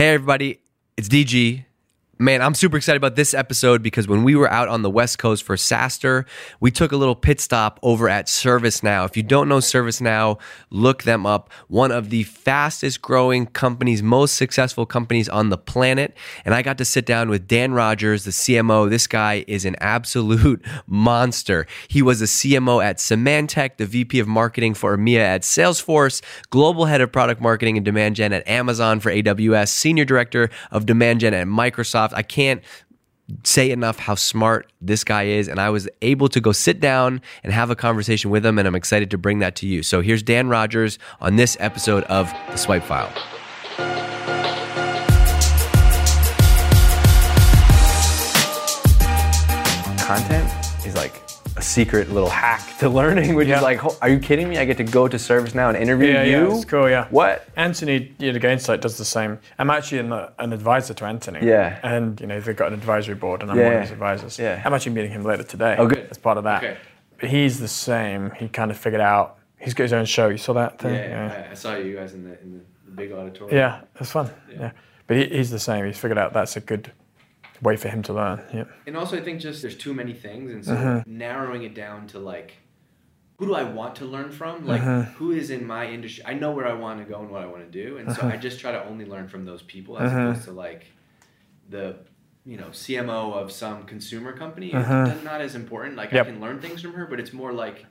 Hey, everybody, it's DG. Man, I'm super excited about this episode because when we were out on the West Coast for SaaStr, we took a little pit stop over at ServiceNow. If you don't know ServiceNow, look them up. One of the fastest growing companies, most successful companies on the planet. And I got to sit down with Dan Rogers, the CMO. This guy is an absolute monster. He was a CMO at Symantec, the VP of marketing for EMEA at Salesforce, global head of product marketing and demand gen at Amazon for AWS, senior director of demand gen at Microsoft. I can't say enough how smart this guy is. And I was able to go sit down and have a conversation with him. And I'm excited to bring that to you. So here's Dan Rogers on this episode of The Swipe File. Content is like a secret little hack to learning, which Yeah. is like, are you kidding me? I get to go to ServiceNow and interview Yeah, you. yeah, it's cool, yeah. What? Anthony, you know, Gainsight does the same. I'm actually an, an advisor to Anthony. Yeah. And, you know, they've got an advisory board and I'm Yeah. one of his advisors. Yeah. I'm actually meeting him later today. Oh, good. As part of that. Okay. But he's the same. He kind of figured out, he's got his own show. You saw that thing? Yeah, I saw you guys in the, in the big auditorium. Yeah, it's fun. Yeah. But he, he's the same. He's figured out that's a good way for him to learn. Yeah. And also, I think just there's too many things, and so Mm-hmm. narrowing it down to like, who do I want to learn from? Like, Mm-hmm. who is in my industry? I know where I want to go and what I want to do, and so I Mm-hmm. just try to only learn from those people as opposed to like the, you know, CMO of some consumer company. It's not as important. Like. Yep. I can learn things from her, but it's more like,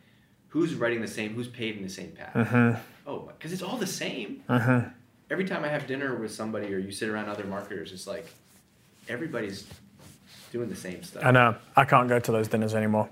who's writing the same, who's paving the same path. Oh, because it's all the same. Every time I have dinner with somebody or you sit around other marketers, it's like everybody's doing the same stuff. I know. I can't go to those dinners anymore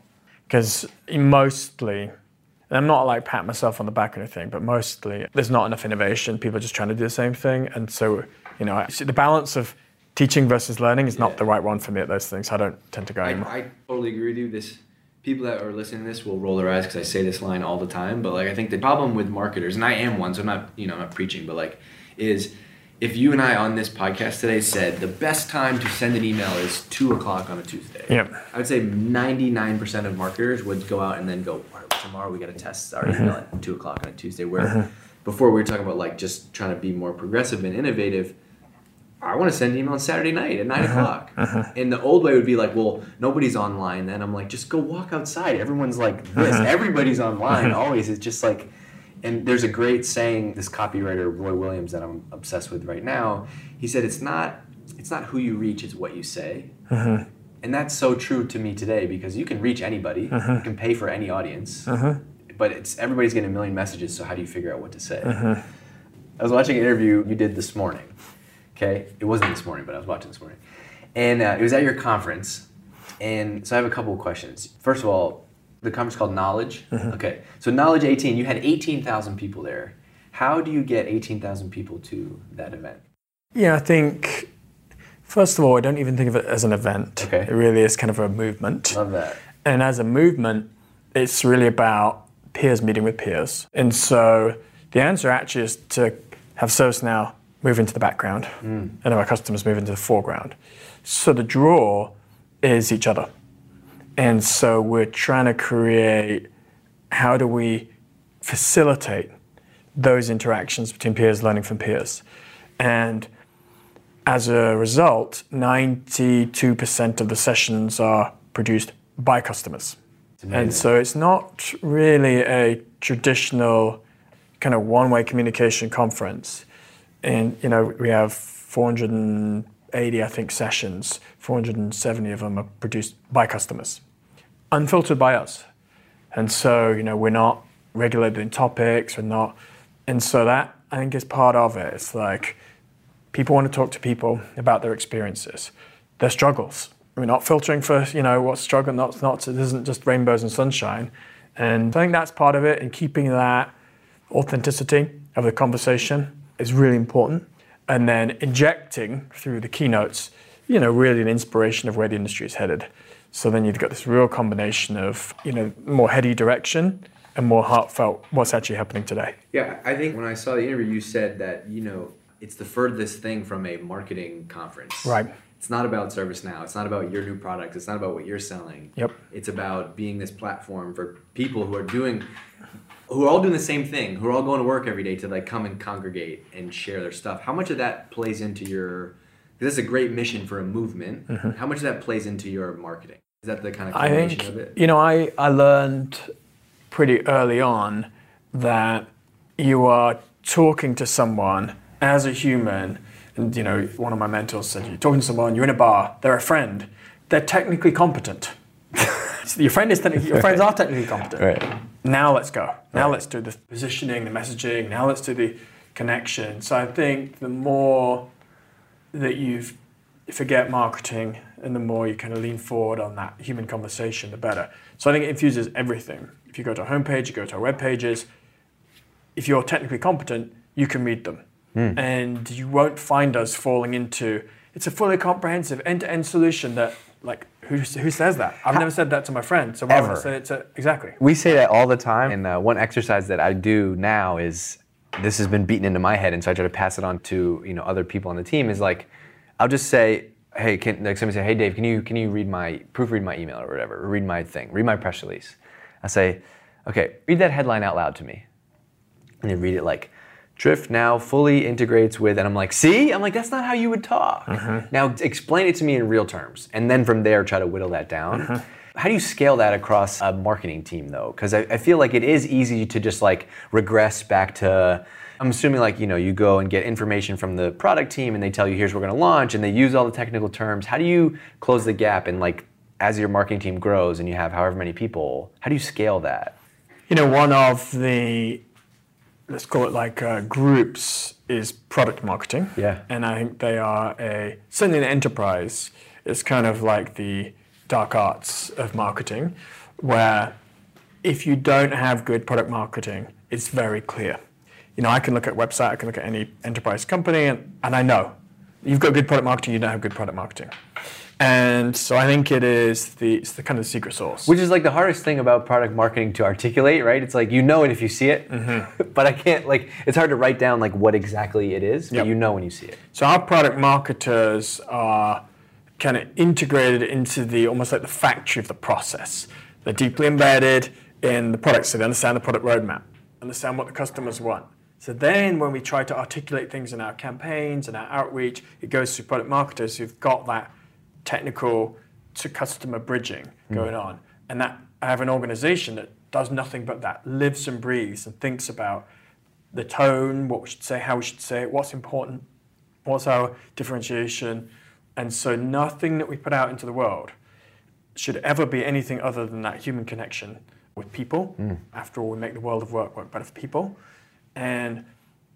because mostly, and I'm not like pat myself on the back or anything, but mostly there's not enough innovation. People are just trying to do the same thing, and so you know, I- the balance of teaching versus learning is not the right one for me at those things. I don't tend to go I, anymore. I totally agree with you. This people that are listening to this will roll their eyes because I say this line all the time. But like, I think the problem with marketers, and I am one, so I'm not, you know, I'm not preaching, but like, is if you and I on this podcast today said the best time to send an email is two o'clock on a Tuesday. Yep. I would say 99% of marketers would go out and then go, tomorrow we got to test our mm-hmm. email at two o'clock on a Tuesday. Where mm-hmm. before we were talking about like just trying to be more progressive and innovative. I want to send an email on Saturday night at 9 mm-hmm. o'clock. And the old way would be like, well, nobody's online. Then I'm like, just go walk outside. Everyone's like this. Everybody's online always. It's just like, and there's a great saying. This copywriter Roy Williams that I'm obsessed with right now. He said, it's not, it's not who you reach, it's what you say. Uh-huh. And that's so true to me today because you can reach anybody. Uh-huh. You can pay for any audience. Uh-huh. But it's everybody's getting a million messages. So how do you figure out what to say? I was watching an interview you did this morning. Okay, it wasn't this morning, but I was watching this morning, and uh, it was at your conference. And so I have a couple of questions. First of all, the conference called Knowledge. Mm-hmm. Okay, so Knowledge 18, you had 18,000 people there. How do you get 18,000 people to that event? Yeah, I think first of all, I don't even think of it as an event. Okay. It really is kind of a movement. Love that. And as a movement, it's really about peers meeting with peers. And so the answer actually is to have ServiceNow move into the background hmm. and our customers move into the foreground. So the draw is each other. And so we're trying to create how do we facilitate those interactions between peers learning from peers. And as a result, 92% of the sessions are produced by customers. And so it's not really a traditional kind of one-way communication conference. And you know, we have 480, I think, sessions. 470 of them are produced by customers, unfiltered by us. And so, you know, we're not regulated in topics. We're not, and so that I think is part of it. It's like people want to talk to people about their experiences, their struggles. We're not filtering for you know what's struggle, not not. It isn't just rainbows and sunshine, and I think that's part of it. And keeping that authenticity of the conversation is really important. And then injecting through the keynotes, you know, really an inspiration of where the industry is headed. So then you've got this real combination of you know more heady direction and more heartfelt what's actually happening today. Yeah, I think when I saw the interview, you said that you know it's the furthest thing from a marketing conference. Right. It's not about ServiceNow. It's not about your new product. It's not about what you're selling. Yep. It's about being this platform for people who are doing who are all doing the same thing, who are all going to work every day to like come and congregate and share their stuff. How much of that plays into your? This is a great mission for a movement. Mm-hmm. How much of that plays into your marketing? Is that the kind of. I think of it? you know I I learned pretty early on that you are talking to someone as a human, and you know one of my mentors said you're talking to someone, you're in a bar, they're a friend, they're technically competent. So your friend is technically, your friends are technically competent. Right. Now let's go. Now let's do the positioning, the messaging. Now let's do the connection. So I think the more that you forget marketing and the more you kind of lean forward on that human conversation, the better. So I think it infuses everything. If you go to our homepage, you go to our web pages, if you're technically competent, you can read them. And you won't find us falling into it's a fully comprehensive end-to-end solution that like who, who says that? I've never said that to my friend. So why would I Ever. say it's a, exactly. We say that all the time. And uh, one exercise that I do now is this has been beaten into my head, and so I try to pass it on to you know other people on the team. Is like, I'll just say, hey, can like somebody say, hey Dave, can you can you read my proofread my email or whatever, or read my thing, read my press release. I say, okay, read that headline out loud to me, and they read it like. Drift now fully integrates with, and I'm like, see? I'm like, that's not how you would talk. Mm-hmm. Now explain it to me in real terms, and then from there try to whittle that down. Mm-hmm. How do you scale that across a marketing team though? Because I, I feel like it is easy to just like regress back to. I'm assuming like you know you go and get information from the product team, and they tell you here's what we're going to launch, and they use all the technical terms. How do you close the gap and like as your marketing team grows and you have however many people, how do you scale that? You know, one of the let's call it like uh, groups is product marketing. Yeah. And I think they are a certainly an enterprise. It's kind of like the dark arts of marketing, where if you don't have good product marketing, it's very clear. You know, I can look at a website, I can look at any enterprise company, and, and I know you've got good product marketing, you don't have good product marketing. And so I think it is the, it's the kind of secret sauce. Which is like the hardest thing about product marketing to articulate, right? It's like you know it if you see it, mm-hmm. but I can't like it's hard to write down like what exactly it is, but Yep. you know when you see it. So our product marketers are kind of integrated into the almost like the factory of the process. They're deeply embedded in the product, so they understand the product roadmap, understand what the customers want. So then when we try to articulate things in our campaigns and our outreach, it goes through product marketers who've got that technical to customer bridging hmm. going on. And that I have an organization that does nothing but that, lives and breathes and thinks about the tone, what we should say, how we should say it, what's important, what's our differentiation. And so nothing that we put out into the world should ever be anything other than that human connection with people. Hmm. After all, we make the world of work work better for people. And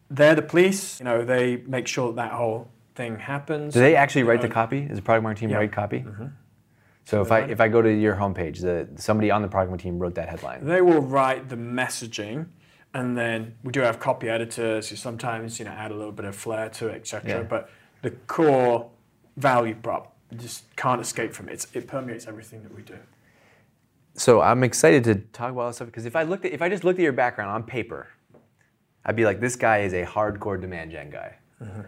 they're the police, you know, they make sure that that whole thing happens. Do they actually write the copy? Is the product marketing team Yeah. write copy? Mm-hmm. So if I if I go to your homepage, the somebody on the product marketing team wrote that headline. They will write the messaging, and then we do have copy editors who sometimes you know add a little bit of flair to it, etc. Yeah. But the core value prop just can't escape from it. It's, it permeates everything that we do. So I'm excited to talk about all this stuff because if I looked at if I just looked at your background on paper, I'd be like, this guy is a hardcore demand gen guy. Mm-hmm.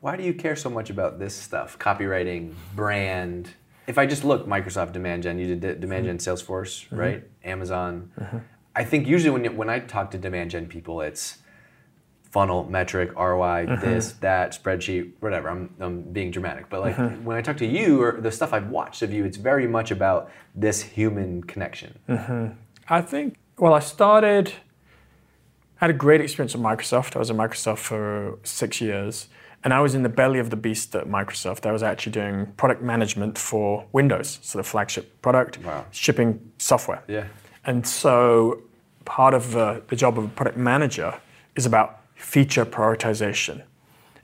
Why do you care so much about this stuff? Copywriting, brand. If I just look, Microsoft demand gen, you did de- demand mm-hmm. gen Salesforce, mm-hmm. right? Amazon. I think usually when when I talk to demand gen people, it's funnel, metric, ROI, this, that, spreadsheet, whatever. I'm, I'm being dramatic, but like when I talk to you or the stuff I've watched of you, it's very much about this human connection. I think, well, I started, had a great experience at Microsoft. I was at Microsoft for six years. And I was in the belly of the beast at Microsoft. I was actually doing product management for Windows, so the flagship product, Wow. shipping software. Yeah. And so part of uh, the job of a product manager is about feature prioritization.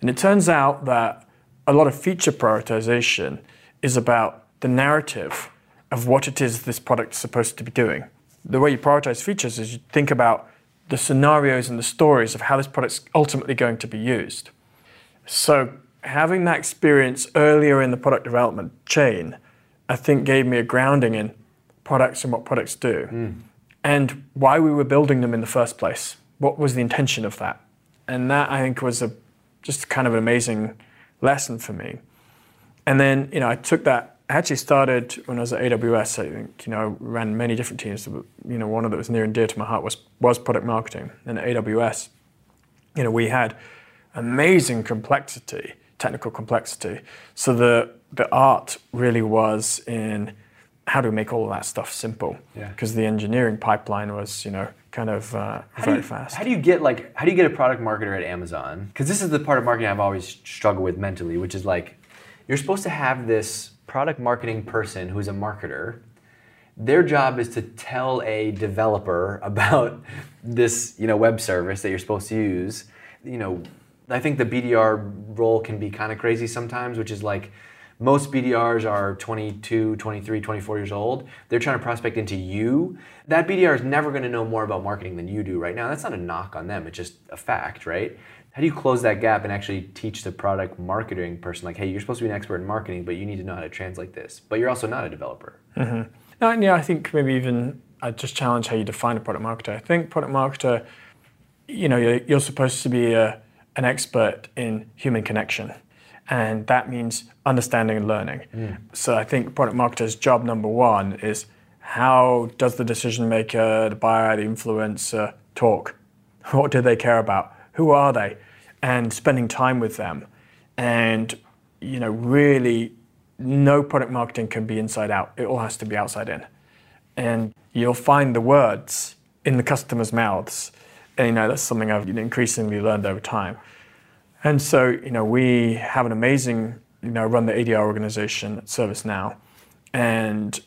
And it turns out that a lot of feature prioritization is about the narrative of what it is this product is supposed to be doing. The way you prioritize features is you think about the scenarios and the stories of how this product's ultimately going to be used. So having that experience earlier in the product development chain, I think gave me a grounding in products and what products do, hmm. and why we were building them in the first place. What was the intention of that? And that I think was a just kind of an amazing lesson for me. And then you know I took that actually started when I was at AWS. I think you know ran many different teams. You know, one of that was near and dear to my heart was was product marketing. And at AWS, you know, we had amazing complexity, technical complexity. So the the art really was in how do we make all that stuff simple? Because Yeah. the engineering pipeline was, you know, kind of uh, very you, fast. How do you get like how do you get a product marketer at Amazon? Because this is the part of marketing I've always struggled with mentally, which is like you're supposed to have this product marketing person who's a marketer. Their job is to tell a developer about this, you know, web service that you're supposed to use. You know, I think the BDR role can be kind of crazy sometimes, which is like most BDRs are 22, 23, 24 years old. They're trying to prospect into you. That BDR is never going to know more about marketing than you do right now. That's not a knock on them, it's just a fact, right? How do you close that gap and actually teach the product marketing person, like, hey, you're supposed to be an expert in marketing, but you need to know how to translate this. But you're also not a developer. Mm-hmm. No, and yeah, I think maybe even I just challenge how you define a product marketer. I think product marketer, you know, you're, you're supposed to be a, an expert in human connection, and that means understanding and learning. Mm. So I think product marketer's job number one is how does the decision maker, the buyer, the influencer talk? What do they care about? Who are they? And spending time with them, and you know, really no product marketing can be inside out. It all has to be outside in. And you'll find the words in the customer's mouths. And you know, that's something I've increasingly learned over time. And so, you know, we have an amazing, you know, run the ADR organization at ServiceNow. And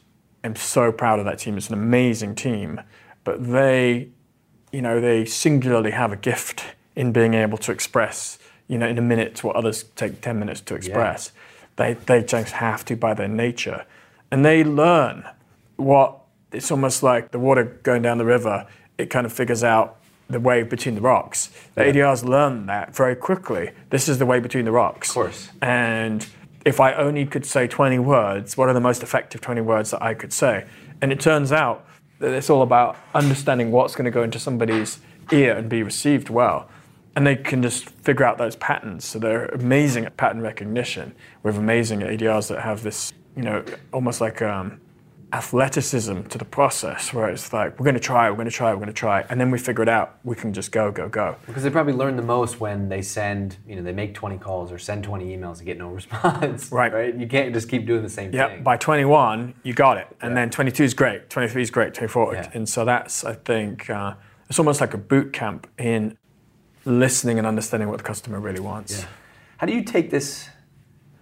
I'm so proud of that team. It's an amazing team. But they, you know, they singularly have a gift in being able to express, you know, in a minute what others take 10 minutes to express. They, they just have to by their nature. And they learn what it's almost like the water going down the river, it kind of figures out the way between the rocks. The ADRs learn that very quickly. This is the way between the rocks. Of course. And if I only could say 20 words, what are the most effective 20 words that I could say? And it turns out that it's all about understanding what's going to go into somebody's ear and be received well. And they can just figure out those patterns. So they're amazing at pattern recognition. We have amazing ADRs that have this, you know, almost like um, athleticism to the process where it's like, we're going to try, we're going to try, we're going to try. And then we figure it out. We can just go, go, go. Because they probably learn the most when they send, you know, they make 20 calls or send 20 emails and get no response. Right. Right? You can't just keep doing the same Yeah, thing. Yeah. By 21, you got it. And Yeah. then 22 is great, 23 is great, 24. Yeah. And so that's, I think, uh, it's almost like a boot camp in listening and understanding what the customer really wants. Yeah. How do you take this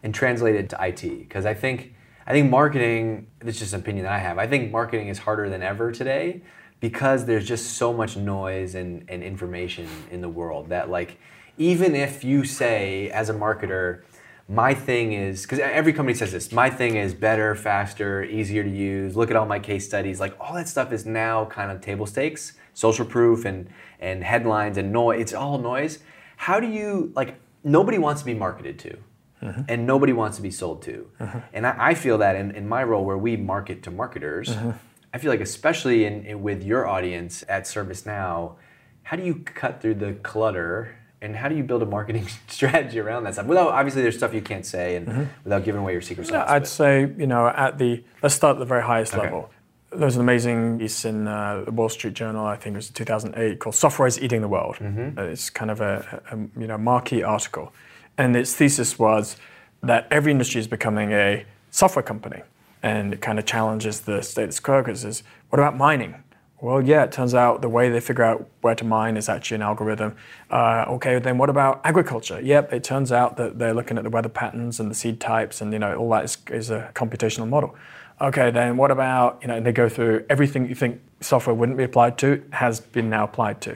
and translate it to IT? Because I think I think marketing. This is just an opinion that I have. I think marketing is harder than ever today because there's just so much noise and, and information in the world that like even if you say as a marketer my thing is because every company says this my thing is better faster easier to use look at all my case studies like all that stuff is now kind of table stakes social proof and and headlines and noise it's all noise. How do you like nobody wants to be marketed to mm-hmm. and nobody wants to be sold to. Mm-hmm. And I, I feel that in, in my role where we market to marketers mm-hmm. i feel like especially in, in with your audience at servicenow how do you cut through the clutter and how do you build a marketing strategy around that stuff? Without obviously there's stuff you can't say and without giving away your secret sauce I'd but- say, you know, at the, let's start at the very highest Okay. level. There was an amazing piece in uh, the Wall Street Journal, I think it was 2008, called "Software is Eating the World." Mm-hmm. It's kind of a, a you know marquee article, and its thesis was that every industry is becoming a software company, and it kind of challenges the status quo because is what about mining? Well, yeah, it turns out the way they figure out where to mine is actually an algorithm. Uh, okay, then what about agriculture? Yep, it turns out that they're looking at the weather patterns and the seed types, and you know all that is, is a computational model. Okay, then what about you know? And they go through everything you think software wouldn't be applied to has been now applied to.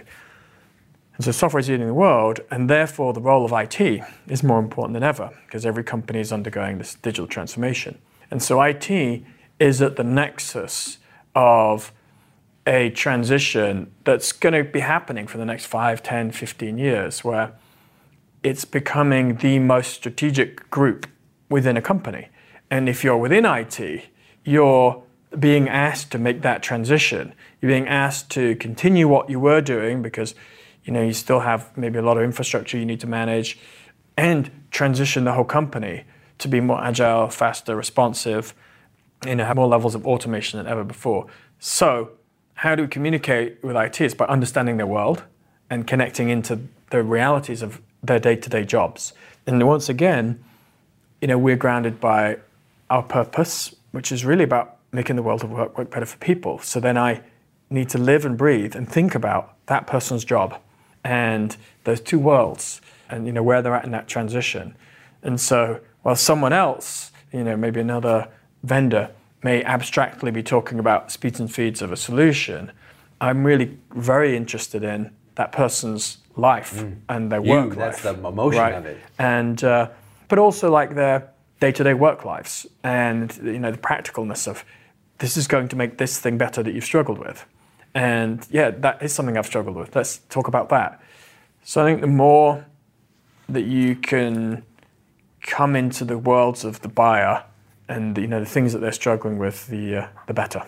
And so software is eating the world, and therefore the role of IT is more important than ever because every company is undergoing this digital transformation. And so IT is at the nexus of a transition that's going to be happening for the next 5, 10, 15 years, where it's becoming the most strategic group within a company. And if you're within IT, you're being asked to make that transition. You're being asked to continue what you were doing because you know you still have maybe a lot of infrastructure you need to manage and transition the whole company to be more agile, faster, responsive, know, have more levels of automation than ever before. So, how do we communicate with IT? It's by understanding their world and connecting into the realities of their day-to-day jobs. And once again, you know, we're grounded by our purpose, which is really about making the world of work work better for people. So then I need to live and breathe and think about that person's job and those two worlds and you know where they're at in that transition. And so while someone else, you know, maybe another vendor may abstractly be talking about speeds and feeds of a solution, I'm really very interested in that person's life mm. and their you, work that's life. the emotion right? of it. And uh, but also like their day-to-day work lives and you know the practicalness of this is going to make this thing better that you've struggled with. And yeah, that is something I've struggled with. Let's talk about that. So I think the more that you can come into the worlds of the buyer and you know the things that they're struggling with, the uh, the better.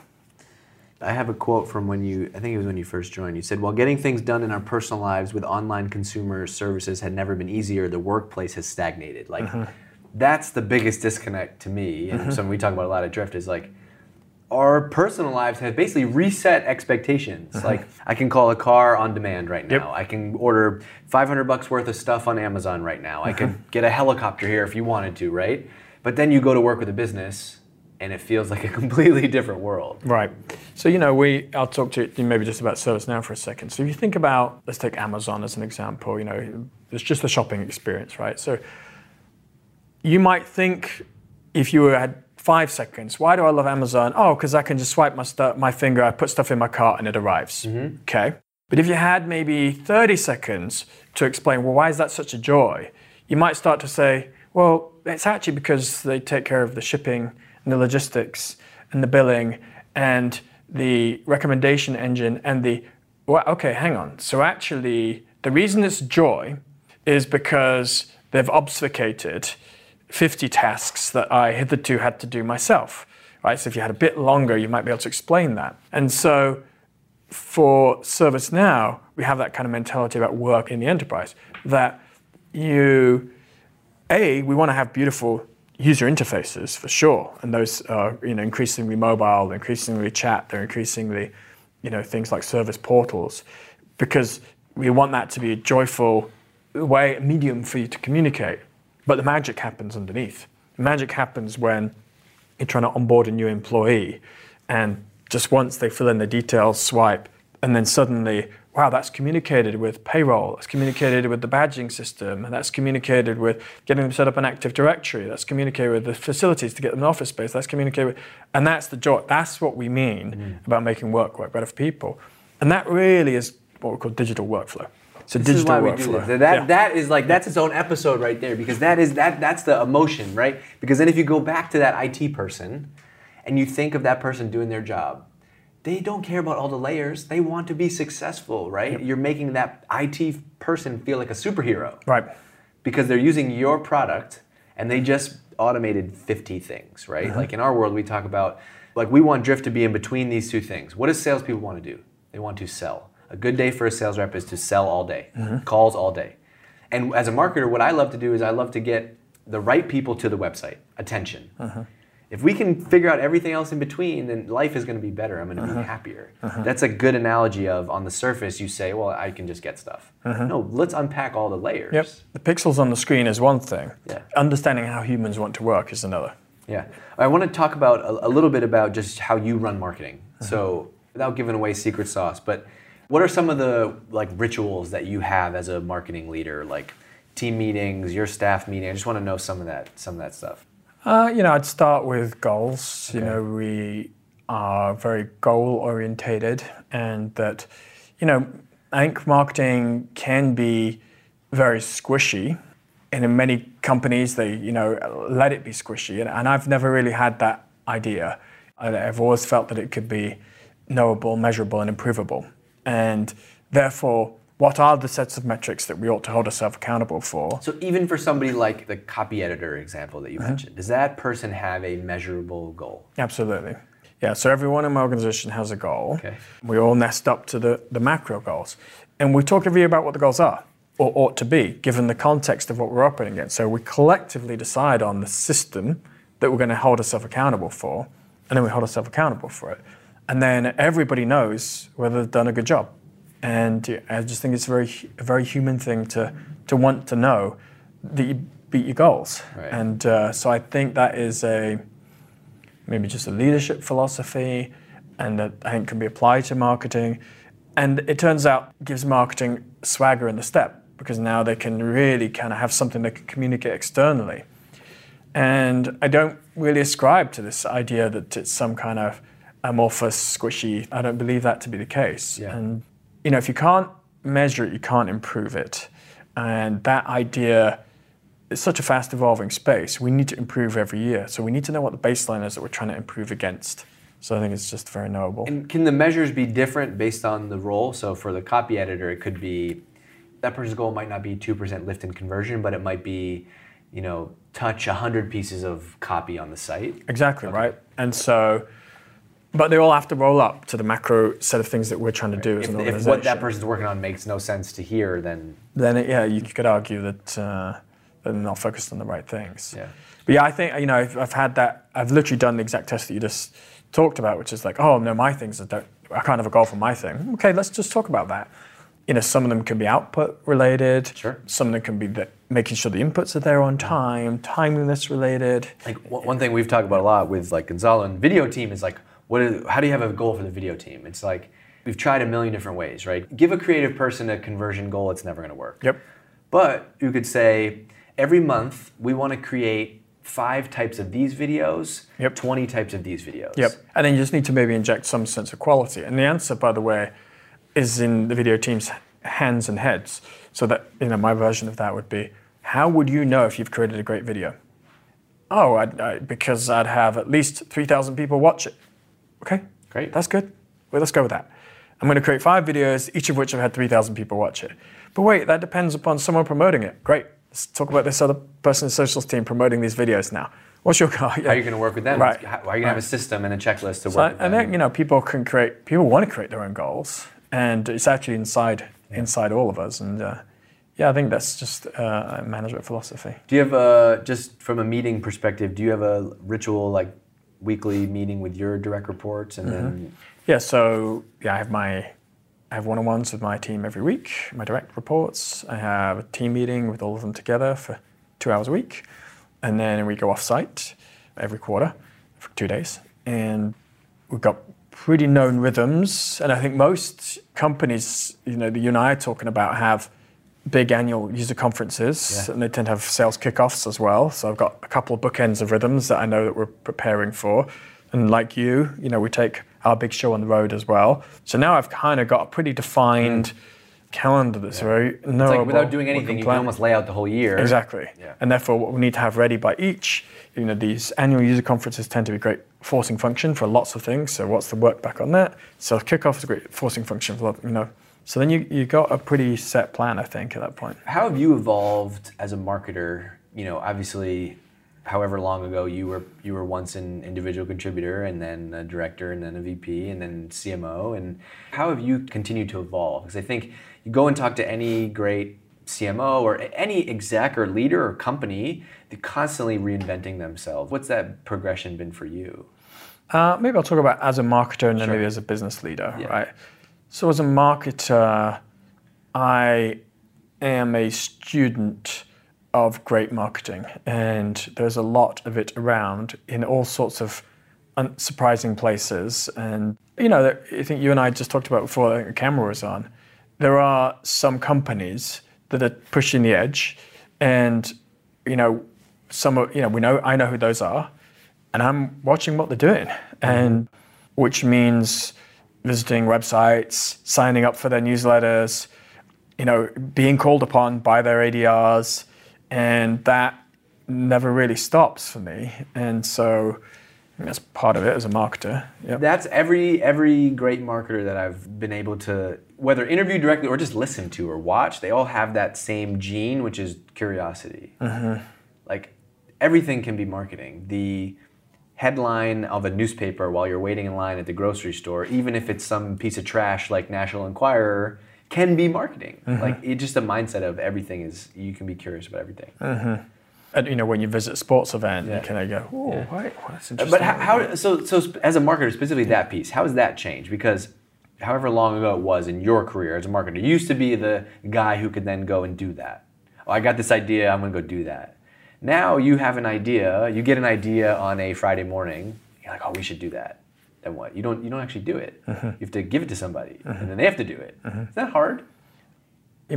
I have a quote from when you, I think it was when you first joined. You said, While getting things done in our personal lives with online consumer services had never been easier, the workplace has stagnated. Like, mm-hmm. That's the biggest disconnect to me. And mm-hmm. something we talk about a lot at Drift is like, our personal lives have basically reset expectations. Uh-huh. Like I can call a car on demand right now. Yep. I can order 500 bucks worth of stuff on Amazon right now. Uh-huh. I could get a helicopter here if you wanted to, right? But then you go to work with a business and it feels like a completely different world. Right. So you know, we I'll talk to you maybe just about ServiceNow for a second. So if you think about let's take Amazon as an example, you know, it's just the shopping experience, right? So you might think if you had five seconds. Why do I love Amazon? Oh, because I can just swipe my, stu- my finger, I put stuff in my cart, and it arrives. Mm-hmm. Okay. But if you had maybe 30 seconds to explain, well, why is that such a joy? You might start to say, well, it's actually because they take care of the shipping and the logistics and the billing and the recommendation engine and the, well, okay, hang on. So actually, the reason it's joy is because they've obfuscated 50 tasks that I hitherto had to do myself. Right? So if you had a bit longer, you might be able to explain that. And so for ServiceNow, we have that kind of mentality about work in the enterprise that you, A, we want to have beautiful user interfaces for sure. And those are you know, increasingly mobile, increasingly chat, they're increasingly you know, things like service portals, because we want that to be a joyful way, a medium for you to communicate. But the magic happens underneath. The magic happens when you're trying to onboard a new employee and just once they fill in the details, swipe, and then suddenly, wow, that's communicated with payroll, that's communicated with the badging system, and that's communicated with getting them set up an Active Directory, that's communicated with the facilities to get them an office space, that's communicated with, and that's the joy. That's what we mean mm. about making work work better for people. And that really is what we call digital workflow. It's a this digital is why workflow. We do this. That, yeah. that is like that's its own episode right there because that is that that's the emotion, right? Because then if you go back to that IT person and you think of that person doing their job, they don't care about all the layers. They want to be successful, right? Yep. You're making that IT person feel like a superhero. Right. Because they're using your product and they just automated 50 things, right? Uh-huh. Like in our world, we talk about, like, we want Drift to be in between these two things. What does salespeople want to do? They want to sell. A good day for a sales rep is to sell all day, mm-hmm. calls all day. And as a marketer, what I love to do is I love to get the right people to the website, attention. Uh-huh. If we can figure out everything else in between, then life is going to be better. I'm going to uh-huh. be happier. Uh-huh. That's a good analogy of on the surface, you say, well, I can just get stuff. Uh-huh. No, let's unpack all the layers. Yep. The pixels on the screen is one thing. Yeah. Understanding how humans want to work is another. Yeah. I want to talk about a, a little bit about just how you run marketing. Uh-huh. So, without giving away secret sauce, but what are some of the like rituals that you have as a marketing leader, like team meetings, your staff meeting? I just want to know some of that, some of that stuff. Uh, you know, I'd start with goals. Okay. You know, we are very goal orientated, and that, you know, I think marketing can be very squishy. And in many companies, they, you know, let it be squishy. And, and I've never really had that idea. I've always felt that it could be knowable, measurable, and improvable. And therefore, what are the sets of metrics that we ought to hold ourselves accountable for? So, even for somebody like the copy editor example that you mm-hmm. mentioned, does that person have a measurable goal? Absolutely. Yeah, so everyone in my organization has a goal. Okay. We all nest up to the, the macro goals. And we talk every year about what the goals are. or ought to be, given the context of what we're operating against. So we collectively decide on the system that we're going to hold ourselves accountable for, and then we hold ourselves accountable for it. And then everybody knows whether they've done a good job. And I just think it's a very, a very human thing to, to want to know that you beat your goals. Right. And uh, so I think that is a maybe just a leadership philosophy, and that I think can be applied to marketing. And it turns out gives marketing swagger in the step because now they can really kind of have something they can communicate externally. And I don't really ascribe to this idea that it's some kind of amorphous, squishy. I don't believe that to be the case. Yeah. And you know, if you can't measure it, you can't improve it. And that idea is such a fast evolving space. We need to improve every year. So we need to know what the baseline is that we're trying to improve against. So I think it's just very knowable. And can the measures be different based on the role? So for the copy editor, it could be that person's goal might not be 2% lift in conversion, but it might be, you know, touch 100 pieces of copy on the site. Exactly, right? And so, but they all have to roll up to the macro set of things that we're trying to do as If, an if organization. what that person's working on makes no sense to hear, then then it, yeah, you could argue that uh, they're not focused on the right things. Yeah. But yeah, I think you know I've, I've had that. I've literally done the exact test that you just talked about, which is like, oh no, my things are don't. I can't have a goal for my thing. Okay, let's just talk about that. You know, some of them can be output related. Sure. Some of them can be the, making sure the inputs are there on time, timeliness related. like one one thing we've talked about a lot with like Gonzalo and video team is like, what is, how do you have a goal for the video team? It's like we've tried a million different ways, right? Give a creative person a conversion goal, it's never going to work. Yep. But you could say every month we want to create five types of these videos, Yep. 20 types of these videos. Yep. And then you just need to maybe inject some sense of quality. And the answer, by the way, is in the video team's hands and heads. So that, you know, my version of that would be, how would you know if you've created a great video? Oh, I'd, I, because I'd have at least 3,000 people watch it. Okay. Great. That's good. Well, let's go with that. I'm going to create five videos, each of which have had 3,000 people watch it. But wait, that depends upon someone promoting it. Great. Let's talk about this other person's socials team promoting these videos now. What's your goal? How are you going to work with them? Right. How are you going to have a system and a checklist to So I, work with I them? think you know people can create. People want to create their own goals, and it's actually inside inside all of us. And uh, yeah, I think that's just uh, a management philosophy. Do you have a, just from a meeting perspective, do you have a ritual like weekly meeting with your direct reports and then mm-hmm. Yeah. So yeah, I have my I have one-on-ones with my team every week. My direct reports. I have a team meeting with all of them together for two hours a week, and then we go off-site every quarter for two days, and we've got pretty known rhythms. And I think most companies, you know, that you and I are talking about, have big annual user conferences, Yeah. and they tend to have sales kickoffs as well. So I've got a couple of bookends of rhythms that I know that we're preparing for. And like you, you know, we take our big show on the road as well. So now I've kind of got a pretty defined mm. Calendar that's very it's knowable. like without doing anything, you can almost lay out the whole year. Exactly. Yeah. And therefore, what we need to have ready by each, you know, these annual user conferences tend to be a great forcing function for lots of things. So, what's the work back on that? So, kickoff is a great forcing function for, you know. So then you you got a pretty set plan, I think, at that point. How have you evolved as a marketer? You know, obviously, however long ago you were you were once an individual contributor and then a director and then a VP and then CMO and how have you continued to evolve? Because I think you go and talk to any great CMO or any exec or leader or company, they're constantly reinventing themselves. What's that progression been for you? Uh, maybe I'll talk about as a marketer and then Sure. maybe as a business leader, Yeah. right? So as a marketer, I am a student of great marketing, and there's a lot of it around in all sorts of surprising places. And you know, I think you and I just talked about before the camera was on. There are some companies that are pushing the edge, and you know, some of you know we know I know who those are, and I'm watching what they're doing, and which means visiting websites, signing up for their newsletters, you know, being called upon by their ADRs, and that never really stops for me. And so that's part of it as a marketer. Yep. That's every every great marketer that I've been able to whether interviewed directly or just listen to or watch. They all have that same gene, which is curiosity. Like everything can be marketing. The headline of a newspaper while you're waiting in line at the grocery store, even if it's some piece of trash like National Enquirer, can be marketing. Mm-hmm. Like it's just a mindset of everything is you can be curious about everything. And, you know, when you visit a sports event, Yeah. you kind of go, oh, Yeah. well, that's interesting. But how, how so so as a marketer specifically that piece, how has that changed? Because however long ago it was in your career as a marketer, you used to be the guy who could then go and do that. Oh, I got this idea, I'm gonna go do that. Now you have an idea, you get an idea on a Friday morning, you're like, oh, we should do that. Then what? You don't you don't actually do it. Mm-hmm. You have to give it to somebody, and mm-hmm. then they have to do it. Mm-hmm. Is that hard?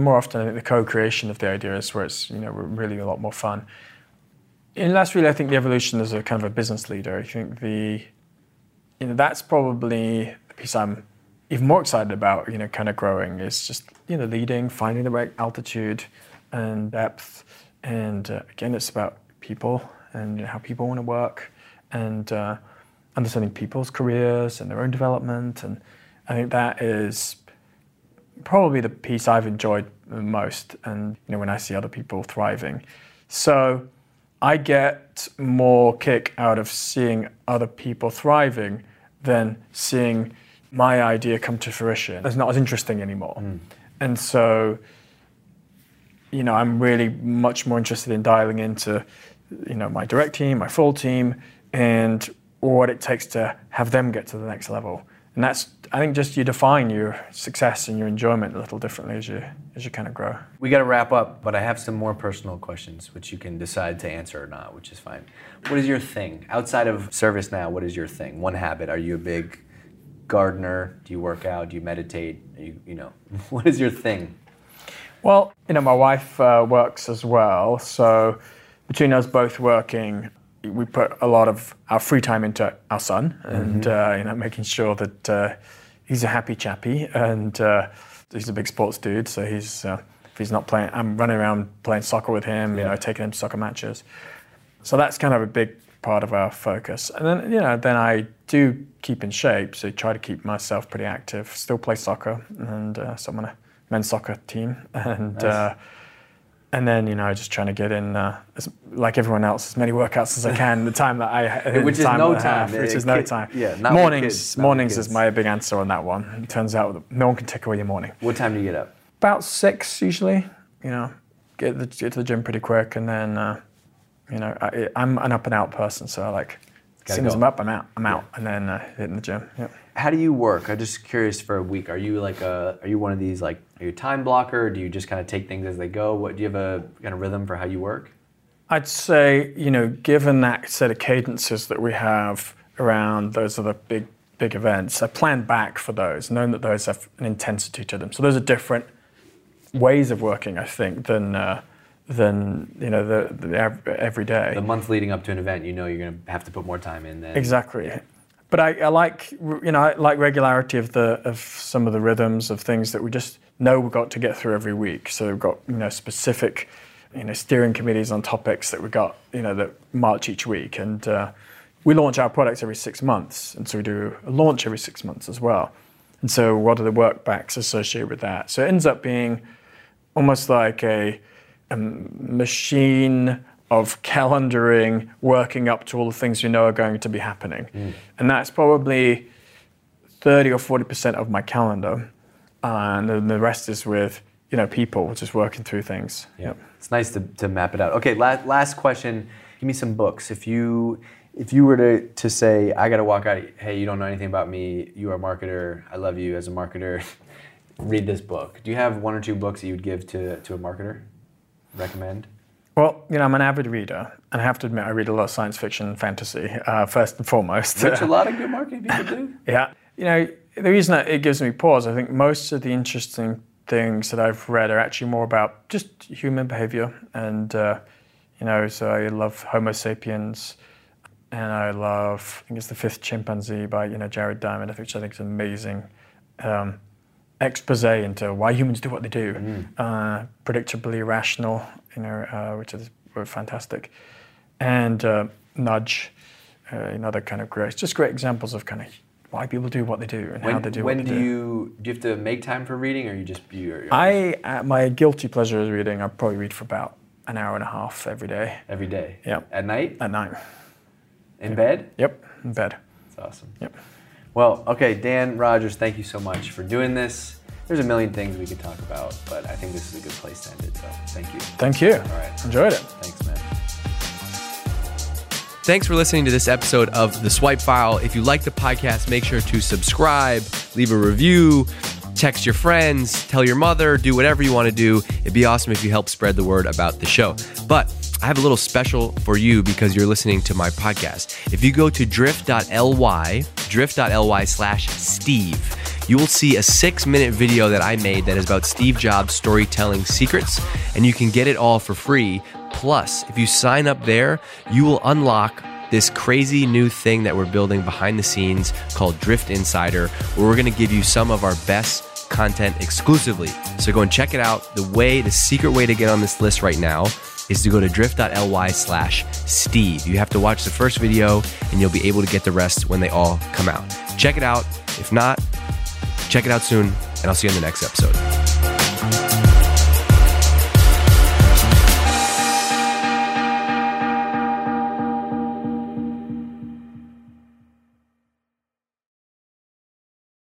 more often, I think the co-creation of the idea is where it's you know really a lot more fun. And that's really, I think, the evolution as a kind of a business leader. I think the, you know, that's probably the piece I'm even more excited about. You know, kind of growing is just you know leading, finding the right altitude and depth, and uh, again, it's about people and you know, how people want to work, and uh, understanding people's careers and their own development, and I think that is probably the piece I've enjoyed the most, and you know when I see other people thriving. So I get more kick out of seeing other people thriving than seeing my idea come to fruition. It's not as interesting anymore, mm. and so you know I'm really much more interested in dialing into you know my direct team, my full team, and what it takes to have them get to the next level. And that's I think just you define your success and your enjoyment a little differently as you as you kind of grow. We got to wrap up, but I have some more personal questions, which you can decide to answer or not, which is fine. What is your thing outside of ServiceNow? What is your thing? One habit? Are you a big gardener? Do you work out? Do you meditate? You, you know, what is your thing? Well, you know, my wife uh, works as well, so between us both working, we put a lot of our free time into our son, and uh, you know, making sure that uh, he's a happy chappy, and uh, he's a big sports dude, so he's uh, if he's not playing, I'm running around playing soccer with him, you know, taking him to soccer matches. So that's kind of a big part of our focus. And then, you know, then I do keep in shape, so try to keep myself pretty active. Still play soccer, and uh, so I'm on a men's soccer team, and Nice. uh, and then you know just trying to get in uh, as, like everyone else as many workouts as I can. The time that I Which is no have, time. which Uh, is no time. yeah, mornings. kids, mornings is my big answer on that one. It turns out no one can take away your morning What time do you get up? about six usually. You know, get, the, get to the gym pretty quick, and then uh, you know I, I'm an up and out person, so I like Gotta soon as go. I'm up, I'm out. I'm out, and then uh, hitting the gym. Yep. How do you work? I'm just curious for a week. Are you like a? Are you one of these like? Are you a time blocker? Or do you just kind of take things as they go? What do you have a kind of rhythm for how you work? I'd say, you know, given that set of cadences that we have around those are the big, big events, I plan back for those, knowing that those have an intensity to them. So those are different ways of working, I think, than uh, than you know the, the every day. The month leading up to an event, you know you're gonna have to put more time in. Then Exactly. But I, I like you know I like regularity of the of some of the rhythms of things that we just know we've got to get through every week. So we've got you know specific you know steering committees on topics that we've got you know that march each week, and uh, we launch our products every six months, and so we do a launch every six months as well. And so what are the work backs associated with that? So it ends up being almost like a machine of calendaring, working up to all the things you know are going to be happening. Hmm. And that's probably 30 or 40% of my calendar. And then the rest is with, you know, people just working through things. Yeah, it's nice to, to map it out. Okay, last, last question. Give me some books. If you if you were to, to say, I got to walk out, hey, you don't know anything about me, you are a marketer, I love you as a marketer, read this book. Do you have one or two books that you would give to, to a marketer? Recommend? Well, you know, I'm an avid reader, and I have to admit, I read a lot of science fiction and fantasy, uh, first and foremost. Which a lot of good marketing people do. Yeah. You know, the reason that it gives me pause, I think most of the interesting things that I've read are actually more about just human behavior. And, uh, you know, so I love Homo sapiens and I love, I think it's The Fifth Chimpanzee by, you know, Jared Diamond, which I think is amazing um, expose into why humans do what they do. Uh, predictably irrational, you know, uh, which is fantastic. And uh, Nudge, uh, another kind of great, just great examples of kind of why people do what they do and how When, they do when what they do When do. you do you have to make time for reading, or you just you? I, uh, my guilty pleasure is reading. I probably read for about an hour and a half every day every day. Yeah. At night, at night. in bed. Yep, in bed. That's awesome. Yep. Well, okay, Dan Rogers, thank you so much for doing this. there's a million things we could talk about, but I think this is a good place to end it. So thank you. Thank you. All right. Enjoyed it. Thanks, man. Thanks for listening to this episode of The Swipe File. If you like the podcast, make sure to subscribe, leave a review, text your friends, tell your mother, do whatever you want to do. It'd be awesome if you help spread the word about the show. But I have a little special for you because you're listening to my podcast. If you go to drift.ly, drift.ly slash Steve, you will see a six minute video that I made that is about Steve Jobs' storytelling secrets, and you can get it all for free. Plus, if you sign up there, you will unlock this crazy new thing that we're building behind the scenes called Drift Insider, where we're gonna give you some of our best content exclusively. So go and check it out. The way, the secret way to get on this list right now is to go to drift.ly slash Steve. You have to watch the first video and you'll be able to get the rest when they all come out. Check it out. If not, check it out soon, and I'll see you in the next episode.